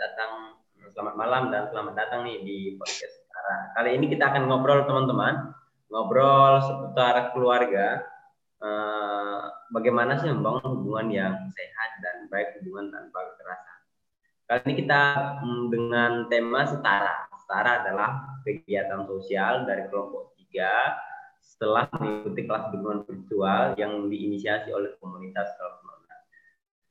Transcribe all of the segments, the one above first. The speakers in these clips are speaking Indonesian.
datang, selamat malam dan selamat datang nih di podcast Setara. Kali ini kita akan ngobrol teman-teman, ngobrol seputar keluarga. Eh, bagaimana sih membangun hubungan yang sehat dan baik hubungan tanpa kekerasan. Kali ini kita mm, dengan tema setara. Setara adalah kegiatan sosial dari kelompok tiga setelah mengikuti kelas dukungan virtual yang diinisiasi oleh komunitas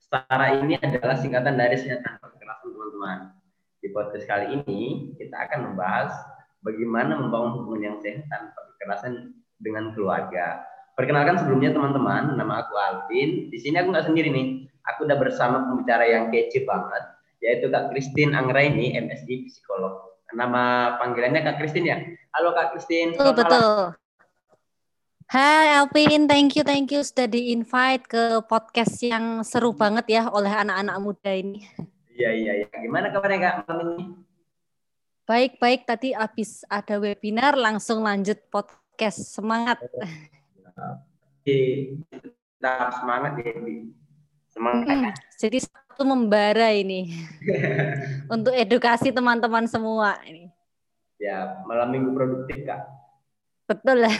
Setara ini adalah singkatan dari sehat tanpa kekerasan teman-teman. Di podcast kali ini kita akan membahas bagaimana membangun hubungan yang sehat tanpa kekerasan dengan keluarga. Perkenalkan sebelumnya teman-teman, nama aku Alvin. Di sini aku nggak sendiri nih. Aku udah bersama pembicara yang kece banget, yaitu Kak Christine Anggraini, MSI Psikolog. Nama panggilannya Kak Christine ya? Halo Kak Christine. Betul, betul. Hai Alvin, thank you, thank you sudah di-invite ke podcast yang seru banget ya oleh anak-anak muda ini. Iya, iya, iya. Gimana kabarnya Kak malam ini? Baik, baik. Tadi habis ada webinar, langsung lanjut podcast. Semangat. Tetap semangat ya, Semangat. Hmm, jadi satu membara ini. Untuk edukasi teman-teman semua ini. Ya, malam minggu produktif Kak. Betul lah.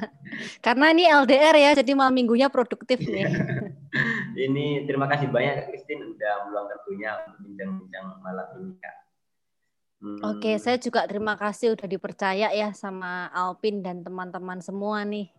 Karena ini LDR ya, jadi malam minggunya produktif nih. ini terima kasih banyak Kak Christine udah meluangkan waktunya untuk bincang-bincang malam ini Kak. Hmm. Oke, saya juga terima kasih udah dipercaya ya sama Alpin dan teman-teman semua nih.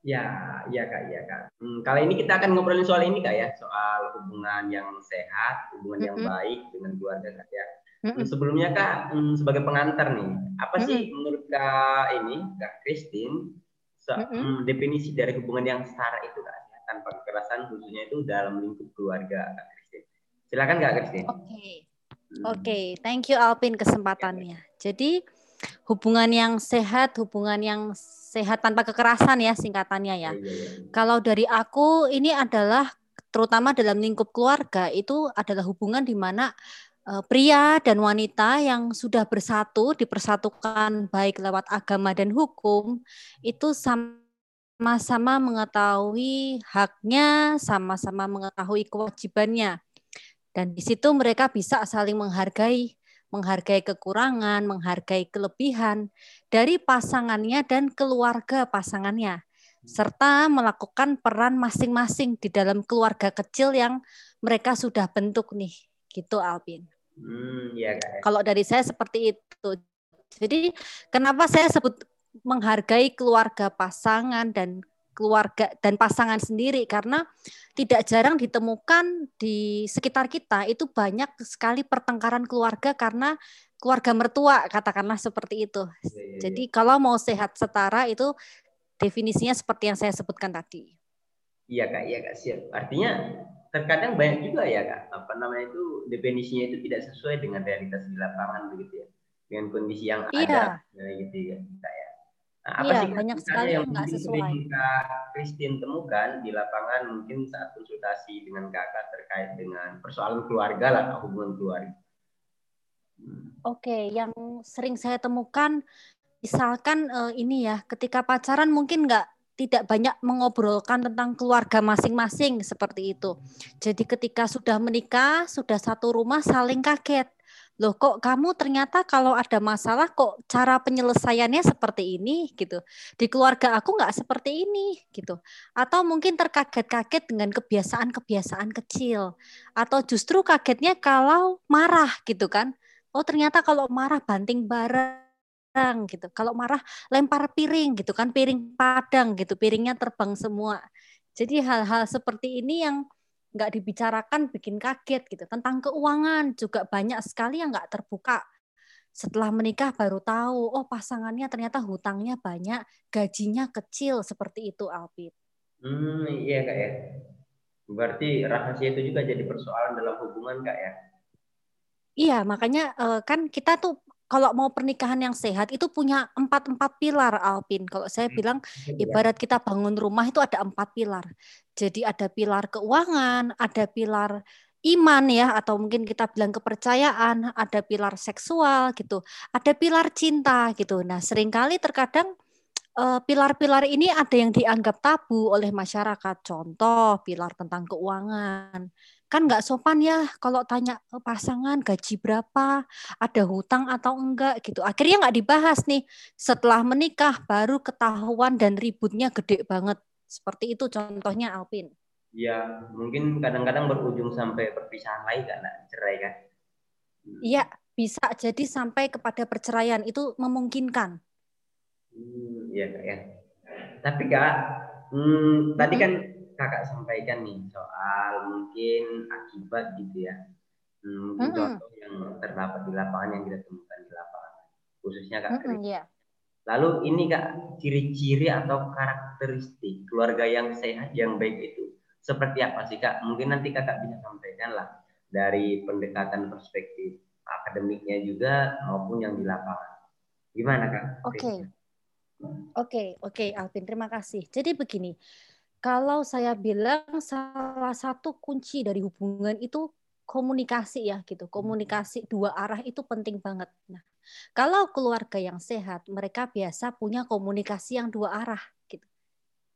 Ya, iya Kak, iya Kak. Hmm, kali ini kita akan ngobrolin soal ini Kak ya, soal hubungan yang sehat, hubungan mm -hmm. yang baik dengan keluarga Kak ya. Mm-hmm. Sebelumnya kak mm, sebagai pengantar nih, apa mm-hmm. sih menurut kak ini kak Christine mm-hmm. definisi dari hubungan yang setara itu kak tanpa kekerasan khususnya itu dalam lingkup keluarga kak Christine. Silakan kak Christine. Oke, okay. hmm. oke, okay. thank you Alpin kesempatannya. Jadi hubungan yang sehat, hubungan yang sehat tanpa kekerasan ya singkatannya ya. ya, ya, ya. Kalau dari aku ini adalah terutama dalam lingkup keluarga itu adalah hubungan di mana pria dan wanita yang sudah bersatu dipersatukan baik lewat agama dan hukum itu sama-sama mengetahui haknya, sama-sama mengetahui kewajibannya. Dan di situ mereka bisa saling menghargai, menghargai kekurangan, menghargai kelebihan dari pasangannya dan keluarga pasangannya serta melakukan peran masing-masing di dalam keluarga kecil yang mereka sudah bentuk nih gitu Alvin. Hmm, ya, Kalau dari saya seperti itu. Jadi kenapa saya sebut menghargai keluarga pasangan dan keluarga dan pasangan sendiri karena tidak jarang ditemukan di sekitar kita itu banyak sekali pertengkaran keluarga karena keluarga mertua katakanlah seperti itu. Ya, ya, ya. Jadi kalau mau sehat setara itu definisinya seperti yang saya sebutkan tadi. Iya kak, iya kak siap. Artinya terkadang banyak juga ya kak apa namanya itu definisinya itu tidak sesuai dengan realitas di lapangan begitu ya dengan kondisi yang iya. ada nah, gitu ya kak ya. Nah, apa iya, sih banyak sekali yang nggak sesuai. Kak Christine temukan di lapangan mungkin saat konsultasi dengan kakak terkait dengan persoalan keluarga lah hubungan keluarga. Hmm. Oke, yang sering saya temukan misalkan uh, ini ya ketika pacaran mungkin nggak tidak banyak mengobrolkan tentang keluarga masing-masing seperti itu. Jadi ketika sudah menikah, sudah satu rumah saling kaget. Loh kok kamu ternyata kalau ada masalah kok cara penyelesaiannya seperti ini gitu. Di keluarga aku nggak seperti ini gitu. Atau mungkin terkaget-kaget dengan kebiasaan-kebiasaan kecil. Atau justru kagetnya kalau marah gitu kan. Oh ternyata kalau marah banting barang padang gitu. Kalau marah lempar piring gitu kan, piring padang gitu, piringnya terbang semua. Jadi hal-hal seperti ini yang nggak dibicarakan bikin kaget gitu. Tentang keuangan juga banyak sekali yang nggak terbuka. Setelah menikah baru tahu, oh pasangannya ternyata hutangnya banyak, gajinya kecil seperti itu Alpit. Hmm, iya kak ya. Berarti rahasia itu juga jadi persoalan dalam hubungan kak ya? Iya, makanya eh, kan kita tuh kalau mau pernikahan yang sehat itu punya empat empat pilar Alpin. Kalau saya hmm, bilang ibarat kita bangun rumah itu ada empat pilar. Jadi ada pilar keuangan, ada pilar iman ya atau mungkin kita bilang kepercayaan, ada pilar seksual gitu, ada pilar cinta gitu. Nah sering kali terkadang eh, pilar-pilar ini ada yang dianggap tabu oleh masyarakat. Contoh pilar tentang keuangan, kan nggak sopan ya kalau tanya eh, pasangan gaji berapa, ada hutang atau enggak gitu. Akhirnya nggak dibahas nih. Setelah menikah baru ketahuan dan ributnya gede banget. Seperti itu contohnya Alvin. Ya, mungkin kadang-kadang berujung sampai perpisahan lagi karena cerai kan. Iya, bisa jadi sampai kepada perceraian itu memungkinkan. Hmm, iya kak ya. Tapi kak, hmm, tadi kan kakak sampaikan nih soal mungkin akibat gitu ya. Hmm, mungkin hmm. contoh yang terdapat di lapangan yang kita temukan di lapangan, khususnya kak. Hmm, yeah. Lalu ini kak ciri-ciri atau karakteristik keluarga yang sehat yang baik itu seperti apa sih kak? Mungkin nanti kakak bisa sampaikan lah dari pendekatan perspektif akademiknya juga maupun yang di lapangan. Gimana kak? Oke. Okay. Oke, okay, oke okay, Alvin, terima kasih. Jadi begini, kalau saya bilang salah satu kunci dari hubungan itu komunikasi ya gitu. Komunikasi dua arah itu penting banget. Nah, kalau keluarga yang sehat, mereka biasa punya komunikasi yang dua arah gitu.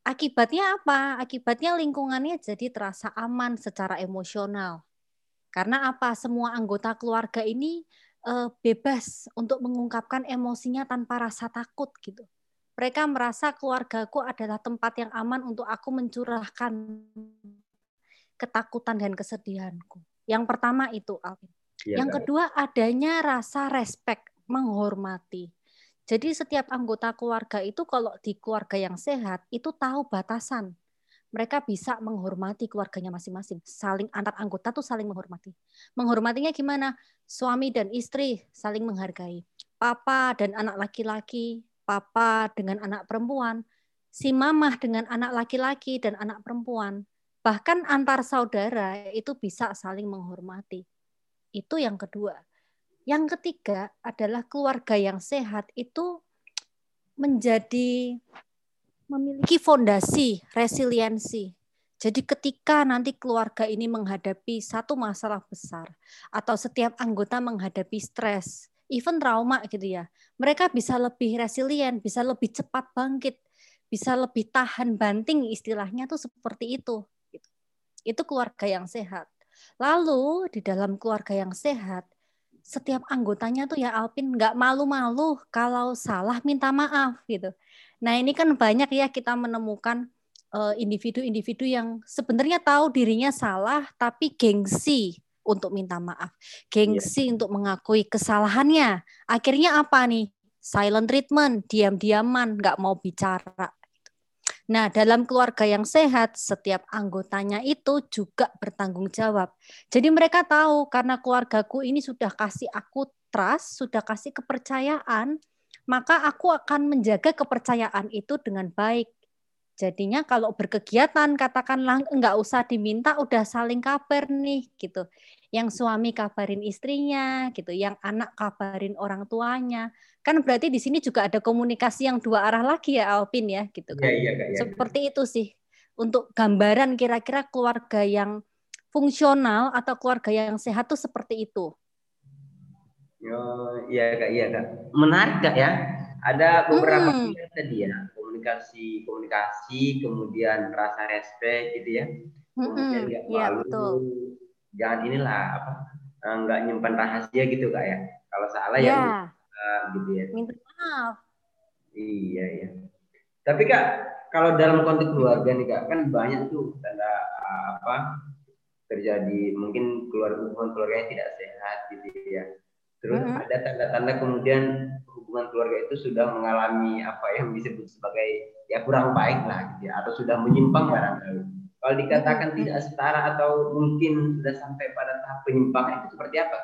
Akibatnya apa? Akibatnya lingkungannya jadi terasa aman secara emosional. Karena apa? Semua anggota keluarga ini uh, bebas untuk mengungkapkan emosinya tanpa rasa takut gitu mereka merasa keluargaku adalah tempat yang aman untuk aku mencurahkan ketakutan dan kesedihanku. Yang pertama itu, Alvin. Ya, yang kedua adanya rasa respect, menghormati. Jadi setiap anggota keluarga itu kalau di keluarga yang sehat itu tahu batasan. Mereka bisa menghormati keluarganya masing-masing. Saling antar anggota tuh saling menghormati. Menghormatinya gimana? Suami dan istri saling menghargai. Papa dan anak laki-laki papa dengan anak perempuan, si mamah dengan anak laki-laki dan anak perempuan. Bahkan antar saudara itu bisa saling menghormati. Itu yang kedua. Yang ketiga adalah keluarga yang sehat itu menjadi memiliki fondasi resiliensi. Jadi ketika nanti keluarga ini menghadapi satu masalah besar atau setiap anggota menghadapi stres, even trauma gitu ya, mereka bisa lebih resilient, bisa lebih cepat bangkit, bisa lebih tahan banting istilahnya tuh seperti itu. Gitu. Itu keluarga yang sehat. Lalu di dalam keluarga yang sehat, setiap anggotanya tuh ya Alpin nggak malu-malu kalau salah minta maaf gitu. Nah ini kan banyak ya kita menemukan eh, individu-individu yang sebenarnya tahu dirinya salah tapi gengsi untuk minta maaf, gengsi yeah. untuk mengakui kesalahannya. Akhirnya apa nih? Silent treatment, diam-diaman, nggak mau bicara. Nah, dalam keluarga yang sehat, setiap anggotanya itu juga bertanggung jawab. Jadi mereka tahu karena keluargaku ini sudah kasih aku trust, sudah kasih kepercayaan, maka aku akan menjaga kepercayaan itu dengan baik. Jadinya kalau berkegiatan katakanlah nggak usah diminta udah saling kabar nih gitu yang suami kabarin istrinya gitu, yang anak kabarin orang tuanya. Kan berarti di sini juga ada komunikasi yang dua arah lagi ya Alvin ya gitu kan. Ya, ya, ya, Seperti itu sih untuk gambaran kira-kira keluarga yang fungsional atau keluarga yang sehat tuh seperti itu. Oh, iya kak, iya kak. Menarik kak ya. Ada beberapa hmm. tadi ya komunikasi, komunikasi, kemudian rasa respect gitu ya. Kemudian hmm, ya, malu, betul. Jangan inilah apa eh, nggak nyimpan rahasia gitu kak ya. Kalau salah ya, ya uh, gitu ya. Minta maaf. Iya iya. Tapi kak kalau dalam konteks keluarga nih kak kan banyak tuh tanda uh, apa terjadi mungkin keluarga hubungan keluarganya tidak sehat gitu ya. Terus mm -hmm. ada tanda-tanda kemudian hubungan keluarga itu sudah mengalami apa yang disebut sebagai ya kurang baik lah gitu ya atau sudah menyimpang barangkali kalau dikatakan tidak setara atau mungkin sudah sampai pada tahap penyimpangan itu seperti apa?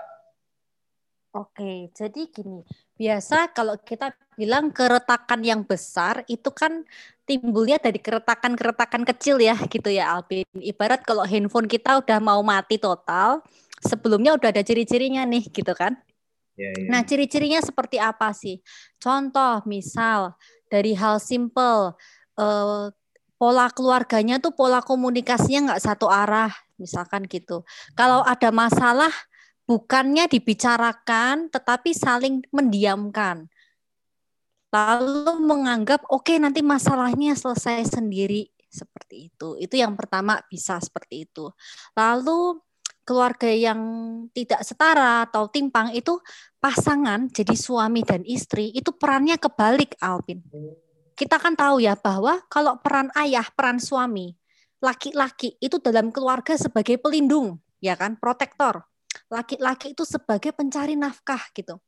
Oke, jadi gini, biasa kalau kita bilang keretakan yang besar itu kan timbulnya dari keretakan-keretakan kecil ya gitu ya Alvin. Ibarat kalau handphone kita udah mau mati total, sebelumnya udah ada ciri-cirinya nih gitu kan. Ya, ya. Nah, ciri-cirinya seperti apa sih? Contoh, misal dari hal simple, eh, pola keluarganya tuh pola komunikasinya nggak satu arah, misalkan gitu. Kalau ada masalah bukannya dibicarakan, tetapi saling mendiamkan. Lalu menganggap oke okay, nanti masalahnya selesai sendiri seperti itu. Itu yang pertama bisa seperti itu. Lalu keluarga yang tidak setara atau timpang itu pasangan jadi suami dan istri itu perannya kebalik Alvin. Kita kan tahu ya bahwa kalau peran ayah, peran suami, laki-laki itu dalam keluarga sebagai pelindung, ya kan, protektor. Laki-laki itu sebagai pencari nafkah gitu.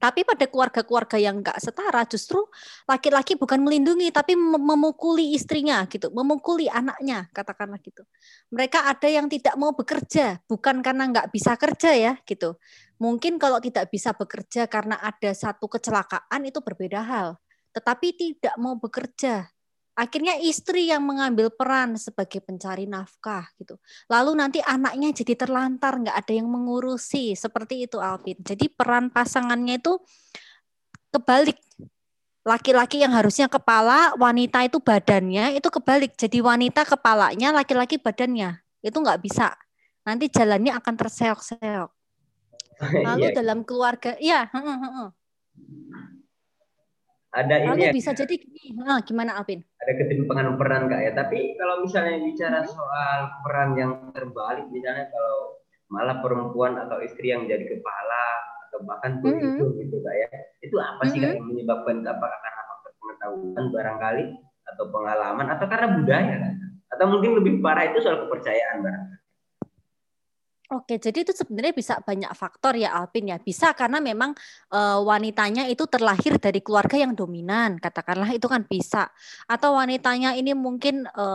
Tapi pada keluarga-keluarga yang enggak setara justru laki-laki bukan melindungi tapi memukuli istrinya gitu, memukuli anaknya katakanlah gitu. Mereka ada yang tidak mau bekerja bukan karena enggak bisa kerja ya gitu. Mungkin kalau tidak bisa bekerja karena ada satu kecelakaan itu berbeda hal. Tetapi tidak mau bekerja akhirnya istri yang mengambil peran sebagai pencari nafkah gitu. Lalu nanti anaknya jadi terlantar, nggak ada yang mengurusi seperti itu Alvin. Jadi peran pasangannya itu kebalik. Laki-laki yang harusnya kepala, wanita itu badannya itu kebalik. Jadi wanita kepalanya, laki-laki badannya. Itu nggak bisa. Nanti jalannya akan terseok-seok. Lalu iya. dalam keluarga, ya, ada Lalu ini bisa ya. jadi nah, gimana Alvin? Ada ketimpangan peran kak ya. Tapi kalau misalnya bicara soal peran yang terbalik, misalnya kalau malah perempuan atau istri yang jadi kepala atau bahkan pemimpin hmm. gitu kak ya, itu apa sih hmm. kak yang menyebabkan apakah karena faktor pengetahuan barangkali atau pengalaman atau karena budaya? Atau mungkin lebih parah itu soal kepercayaan barangkali. Oke, jadi itu sebenarnya bisa banyak faktor ya Alpin ya. Bisa karena memang e, wanitanya itu terlahir dari keluarga yang dominan, katakanlah itu kan bisa. Atau wanitanya ini mungkin e,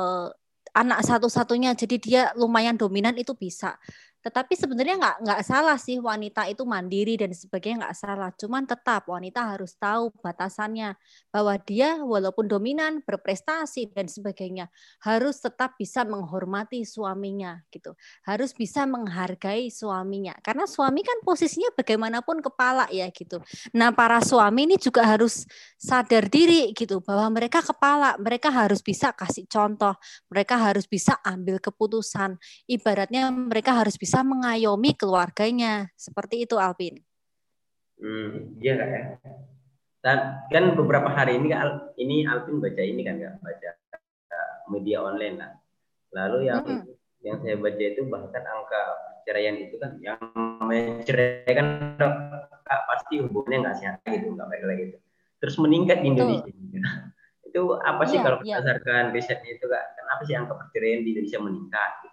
anak satu-satunya jadi dia lumayan dominan itu bisa. Tetapi sebenarnya nggak nggak salah sih wanita itu mandiri dan sebagainya nggak salah. Cuman tetap wanita harus tahu batasannya bahwa dia walaupun dominan berprestasi dan sebagainya harus tetap bisa menghormati suaminya gitu. Harus bisa menghargai suaminya karena suami kan posisinya bagaimanapun kepala ya gitu. Nah para suami ini juga harus sadar diri gitu bahwa mereka kepala, mereka harus bisa kasih contoh, mereka harus bisa ambil keputusan. Ibaratnya mereka harus bisa bisa mengayomi keluarganya. Seperti itu Alvin. Hmm, iya kak ya. Dan kan beberapa hari ini ini Alvin baca ini kan nggak baca uh, media online lah. Lalu yang hmm. yang saya baca itu bahkan angka perceraian itu kan yang menceraikan kak, pasti hubungannya nggak sehat gitu nggak baik lagi gitu. Terus meningkat di Indonesia. itu apa sih yeah, kalau yeah. berdasarkan risetnya itu kak? Kenapa sih angka perceraian di Indonesia meningkat?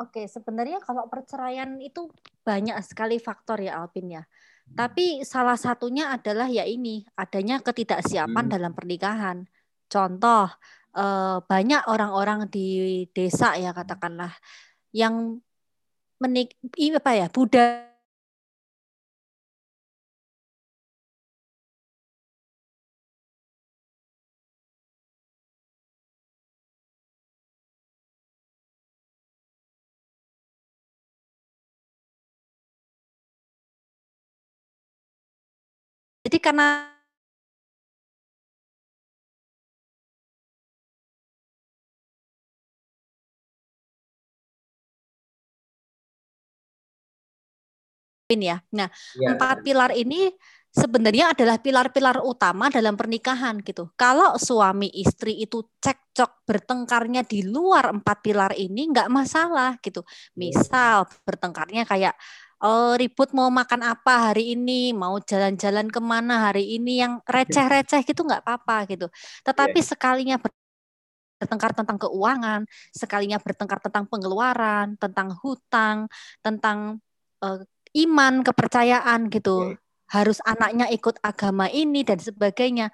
Oke, sebenarnya kalau perceraian itu banyak sekali faktor ya Alvin ya. Tapi salah satunya adalah ya ini adanya ketidaksiapan hmm. dalam pernikahan. Contoh eh, banyak orang-orang di desa ya katakanlah yang menik apa ya budaya Jadi karena ya. Nah, ya. empat pilar ini sebenarnya adalah pilar-pilar utama dalam pernikahan gitu. Kalau suami istri itu cekcok bertengkarnya di luar empat pilar ini nggak masalah gitu. Misal bertengkarnya kayak oh, ribut mau makan apa hari ini, mau jalan-jalan ke mana hari ini yang receh-receh gitu nggak apa-apa gitu. Tetapi yeah. sekalinya bertengkar tentang keuangan, sekalinya bertengkar tentang pengeluaran, tentang hutang, tentang uh, iman, kepercayaan gitu. Yeah. Harus anaknya ikut agama ini dan sebagainya.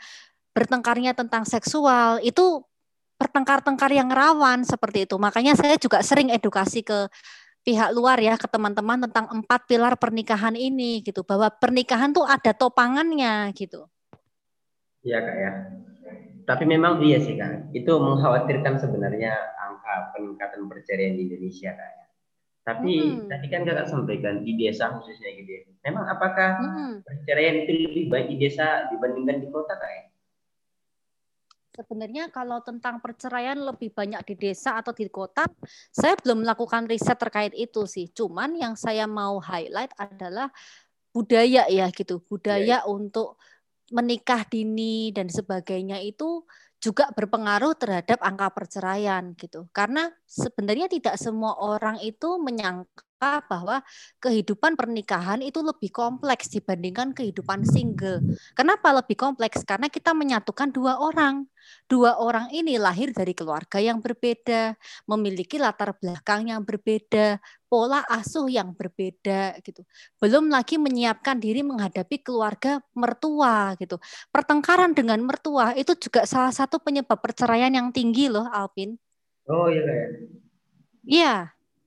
Bertengkarnya tentang seksual itu pertengkar-tengkar yang rawan seperti itu. Makanya saya juga sering edukasi ke pihak luar ya ke teman-teman tentang empat pilar pernikahan ini gitu bahwa pernikahan tuh ada topangannya gitu. Iya kak ya. Tapi memang iya sih kak. Itu mengkhawatirkan sebenarnya angka peningkatan perceraian di Indonesia kak ya. Tapi hmm. tadi kan kakak sampaikan di desa khususnya gitu ya. Memang apakah hmm. perceraian itu lebih baik di desa dibandingkan di kota kak ya? Sebenarnya kalau tentang perceraian lebih banyak di desa atau di kota, saya belum melakukan riset terkait itu sih. Cuman yang saya mau highlight adalah budaya ya gitu, budaya yeah. untuk menikah dini dan sebagainya itu juga berpengaruh terhadap angka perceraian gitu. Karena sebenarnya tidak semua orang itu menyangka bahwa kehidupan pernikahan itu lebih kompleks dibandingkan kehidupan single. Kenapa lebih kompleks? Karena kita menyatukan dua orang. Dua orang ini lahir dari keluarga yang berbeda, memiliki latar belakang yang berbeda, pola asuh yang berbeda gitu. Belum lagi menyiapkan diri menghadapi keluarga mertua gitu. Pertengkaran dengan mertua itu juga salah satu penyebab perceraian yang tinggi loh, Alpin. Oh iya kayak. Iya,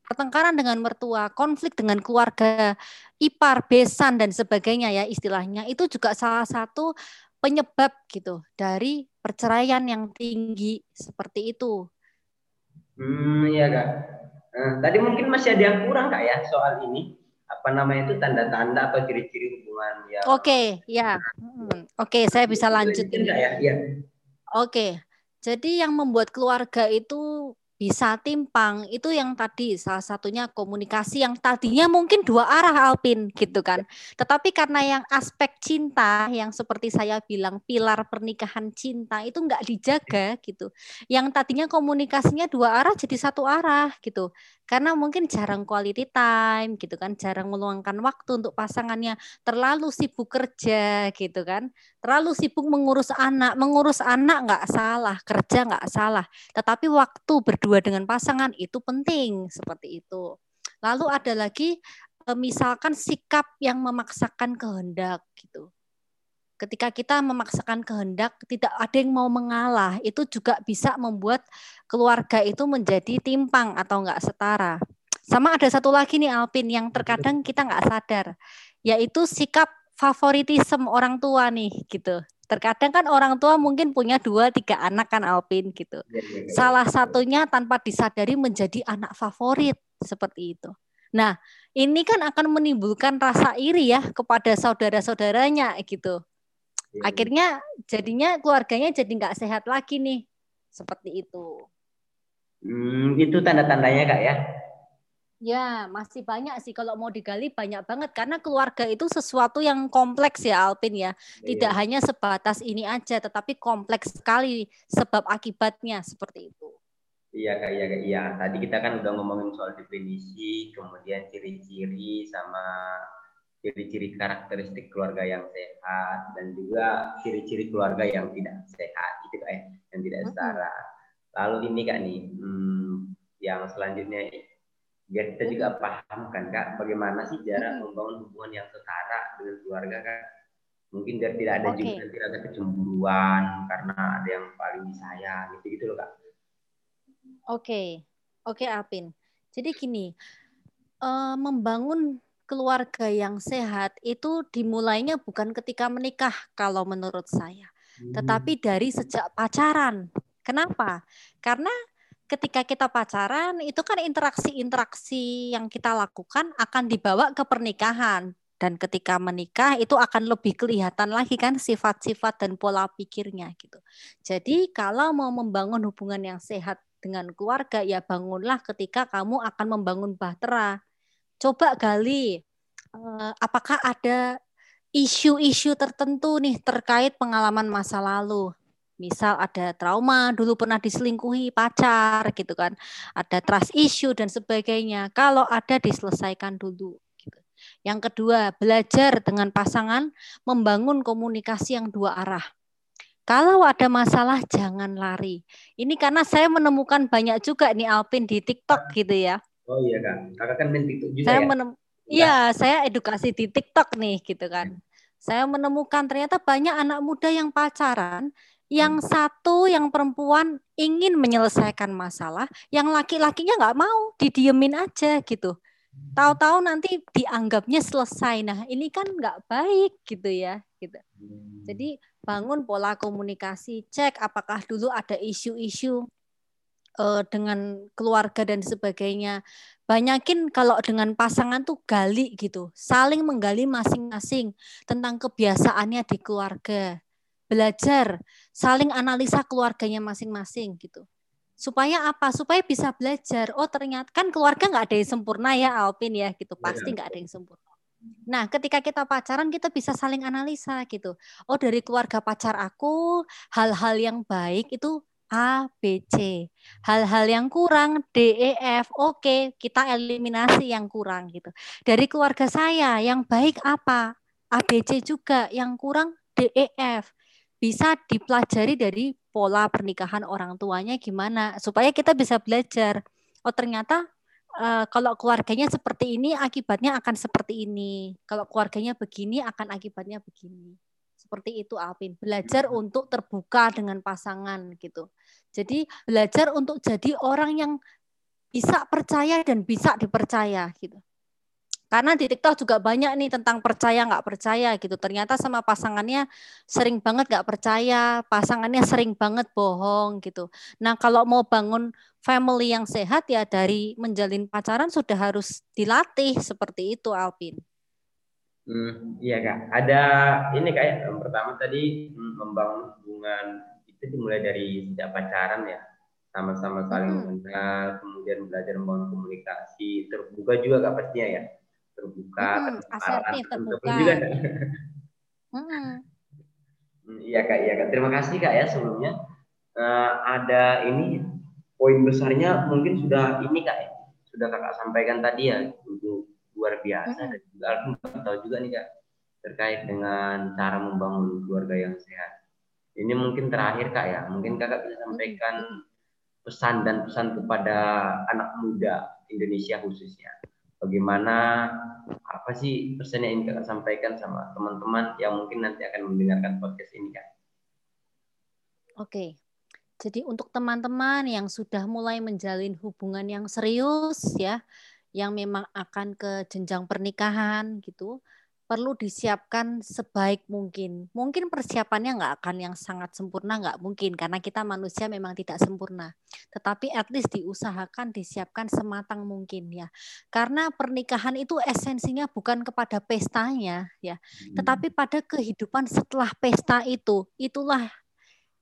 pertengkaran dengan mertua, konflik dengan keluarga, ipar, besan dan sebagainya ya istilahnya itu juga salah satu penyebab gitu dari perceraian yang tinggi seperti itu. Hmm, iya kak. Nah, tadi mungkin masih ada yang kurang kak ya soal ini apa namanya itu tanda-tanda atau ciri-ciri hubungan ya. Oke, okay, ya. Hmm, Oke, okay, saya bisa lanjut. Ya? Ya. Oke. Jadi yang membuat keluarga itu bisa timpang itu yang tadi salah satunya komunikasi yang tadinya mungkin dua arah Alpin gitu kan. Tetapi karena yang aspek cinta yang seperti saya bilang pilar pernikahan cinta itu nggak dijaga gitu. Yang tadinya komunikasinya dua arah jadi satu arah gitu. Karena mungkin jarang quality time gitu kan, jarang meluangkan waktu untuk pasangannya, terlalu sibuk kerja gitu kan, terlalu sibuk mengurus anak, mengurus anak nggak salah, kerja nggak salah, tetapi waktu berdua dengan pasangan itu penting seperti itu. Lalu ada lagi eh, misalkan sikap yang memaksakan kehendak gitu. Ketika kita memaksakan kehendak tidak ada yang mau mengalah. Itu juga bisa membuat keluarga itu menjadi timpang atau enggak setara. Sama ada satu lagi nih Alpin yang terkadang kita nggak sadar yaitu sikap favoritisme orang tua nih gitu terkadang kan orang tua mungkin punya dua tiga anak kan Alpin gitu iya, iya, iya. salah satunya tanpa disadari menjadi anak favorit seperti itu nah ini kan akan menimbulkan rasa iri ya kepada saudara-saudaranya gitu. Akhirnya jadinya keluarganya jadi nggak sehat lagi nih. Seperti itu. Hmm, itu tanda-tandanya kak ya? Ya, masih banyak sih kalau mau digali banyak banget karena keluarga itu sesuatu yang kompleks ya Alpin ya. Tidak iya. hanya sebatas ini aja tetapi kompleks sekali sebab akibatnya seperti itu. Iya kak, iya kak, iya. Tadi kita kan udah ngomongin soal definisi, kemudian ciri-ciri sama ciri-ciri karakteristik keluarga yang sehat dan juga ciri-ciri keluarga yang tidak sehat gitu eh yang tidak setara. Lalu ini kak nih hmm, yang selanjutnya biar kita juga paham kan kak bagaimana sih cara membangun hubungan yang setara dengan keluarga kak mungkin biar tidak ada okay. juga nanti ada kecemburuan karena ada yang paling disayang gitu gitu loh kak. Oke okay. oke okay, Apin. Jadi gini uh, membangun keluarga yang sehat itu dimulainya bukan ketika menikah kalau menurut saya, hmm. tetapi dari sejak pacaran. Kenapa? Karena ketika kita pacaran itu kan interaksi-interaksi yang kita lakukan akan dibawa ke pernikahan dan ketika menikah itu akan lebih kelihatan lagi kan sifat-sifat dan pola pikirnya gitu. Jadi kalau mau membangun hubungan yang sehat dengan keluarga ya bangunlah ketika kamu akan membangun bahtera coba gali uh, apakah ada isu-isu tertentu nih terkait pengalaman masa lalu. Misal ada trauma, dulu pernah diselingkuhi pacar gitu kan. Ada trust issue dan sebagainya. Kalau ada diselesaikan dulu. Gitu. Yang kedua, belajar dengan pasangan membangun komunikasi yang dua arah. Kalau ada masalah jangan lari. Ini karena saya menemukan banyak juga nih Alpin di TikTok gitu ya. Oh iya kan, kakak kan main TikTok juga saya ya? Menem Iya, saya edukasi di TikTok nih gitu kan. Hmm. Saya menemukan ternyata banyak anak muda yang pacaran, yang hmm. satu yang perempuan ingin menyelesaikan masalah, yang laki-lakinya nggak mau, didiemin aja gitu. Tahu-tahu nanti dianggapnya selesai. Nah, ini kan nggak baik gitu ya, gitu. Hmm. Jadi bangun pola komunikasi, cek apakah dulu ada isu-isu uh, dengan keluarga dan sebagainya. Banyakin kalau dengan pasangan tuh gali gitu, saling menggali masing-masing tentang kebiasaannya di keluarga. Belajar, saling analisa keluarganya masing-masing gitu. Supaya apa? Supaya bisa belajar. Oh ternyata kan keluarga nggak ada yang sempurna ya Alpin ya gitu. Pasti iya. nggak ada yang sempurna. Nah, ketika kita pacaran kita bisa saling analisa gitu. Oh, dari keluarga pacar aku hal-hal yang baik itu A, B, C. Hal-hal yang kurang D, E, F. Oke, kita eliminasi yang kurang gitu. Dari keluarga saya yang baik apa? A, B, C juga. Yang kurang D, E, F. Bisa dipelajari dari pola pernikahan orang tuanya gimana supaya kita bisa belajar. Oh, ternyata uh, kalau keluarganya seperti ini akibatnya akan seperti ini. Kalau keluarganya begini akan akibatnya begini. Seperti itu Alvin. Belajar hmm. untuk terbuka dengan pasangan gitu. Jadi belajar untuk jadi orang yang bisa percaya dan bisa dipercaya gitu. Karena di TikTok juga banyak nih tentang percaya nggak percaya gitu. Ternyata sama pasangannya sering banget nggak percaya, pasangannya sering banget bohong gitu. Nah kalau mau bangun family yang sehat ya dari menjalin pacaran sudah harus dilatih seperti itu Alvin. Hmm, iya kak. Ada ini kayak yang pertama tadi hmm, membangun hubungan itu dimulai dari sejak pacaran ya sama-sama saling hmm. mengenal, kemudian belajar membangun komunikasi, terbuka juga kak pastinya ya terbuka, hmm, asertif, terbuka. Juga, hmm. Iya kak, iya kak. Terima kasih kak ya sebelumnya. Uh, ada ini poin besarnya mungkin sudah ini kak ya, sudah kakak sampaikan tadi ya, untuk luar biasa hmm. dan juga aku tahu juga nih kak terkait dengan cara membangun keluarga yang sehat. Ini mungkin terakhir kak ya, mungkin kakak bisa sampaikan pesan dan pesan kepada anak muda Indonesia khususnya bagaimana apa sih pesan yang ingin kakak sampaikan sama teman-teman yang mungkin nanti akan mendengarkan podcast ini kan? Oke, jadi untuk teman-teman yang sudah mulai menjalin hubungan yang serius ya, yang memang akan ke jenjang pernikahan gitu, perlu disiapkan sebaik mungkin. Mungkin persiapannya nggak akan yang sangat sempurna, nggak mungkin karena kita manusia memang tidak sempurna. Tetapi at least diusahakan disiapkan sematang mungkin ya. Karena pernikahan itu esensinya bukan kepada pestanya ya, hmm. tetapi pada kehidupan setelah pesta itu. Itulah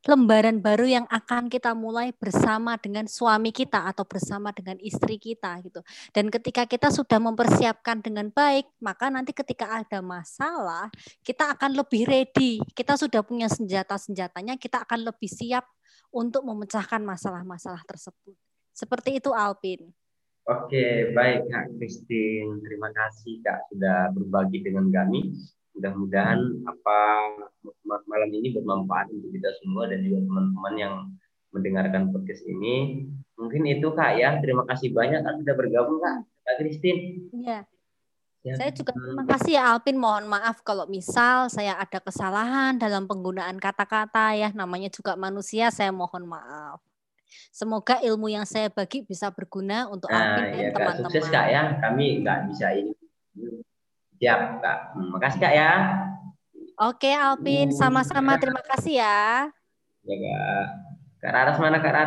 lembaran baru yang akan kita mulai bersama dengan suami kita atau bersama dengan istri kita gitu. Dan ketika kita sudah mempersiapkan dengan baik, maka nanti ketika ada masalah, kita akan lebih ready. Kita sudah punya senjata-senjatanya, kita akan lebih siap untuk memecahkan masalah-masalah tersebut. Seperti itu Alpin. Oke, baik Kak Christine. Terima kasih Kak sudah berbagi dengan kami mudah-mudahan apa malam ini bermanfaat untuk kita semua dan juga teman-teman yang mendengarkan podcast ini. Mungkin itu Kak ya. Terima kasih banyak Kak sudah bergabung Kak. Kak Christine. Iya. Ya. Saya juga terima kasih ya Alpin. Mohon maaf kalau misal saya ada kesalahan dalam penggunaan kata-kata ya. Namanya juga manusia. Saya mohon maaf. Semoga ilmu yang saya bagi bisa berguna untuk nah, Alpin dan teman-teman. Sukses Kak ya. Kami nggak bisa ini Siap, Kak. Hmm, makasih, Kak ya. Oke, Alvin. Sama-sama. Terima kasih ya. Ya, Kak. Kak Raras mana, Kak Raras?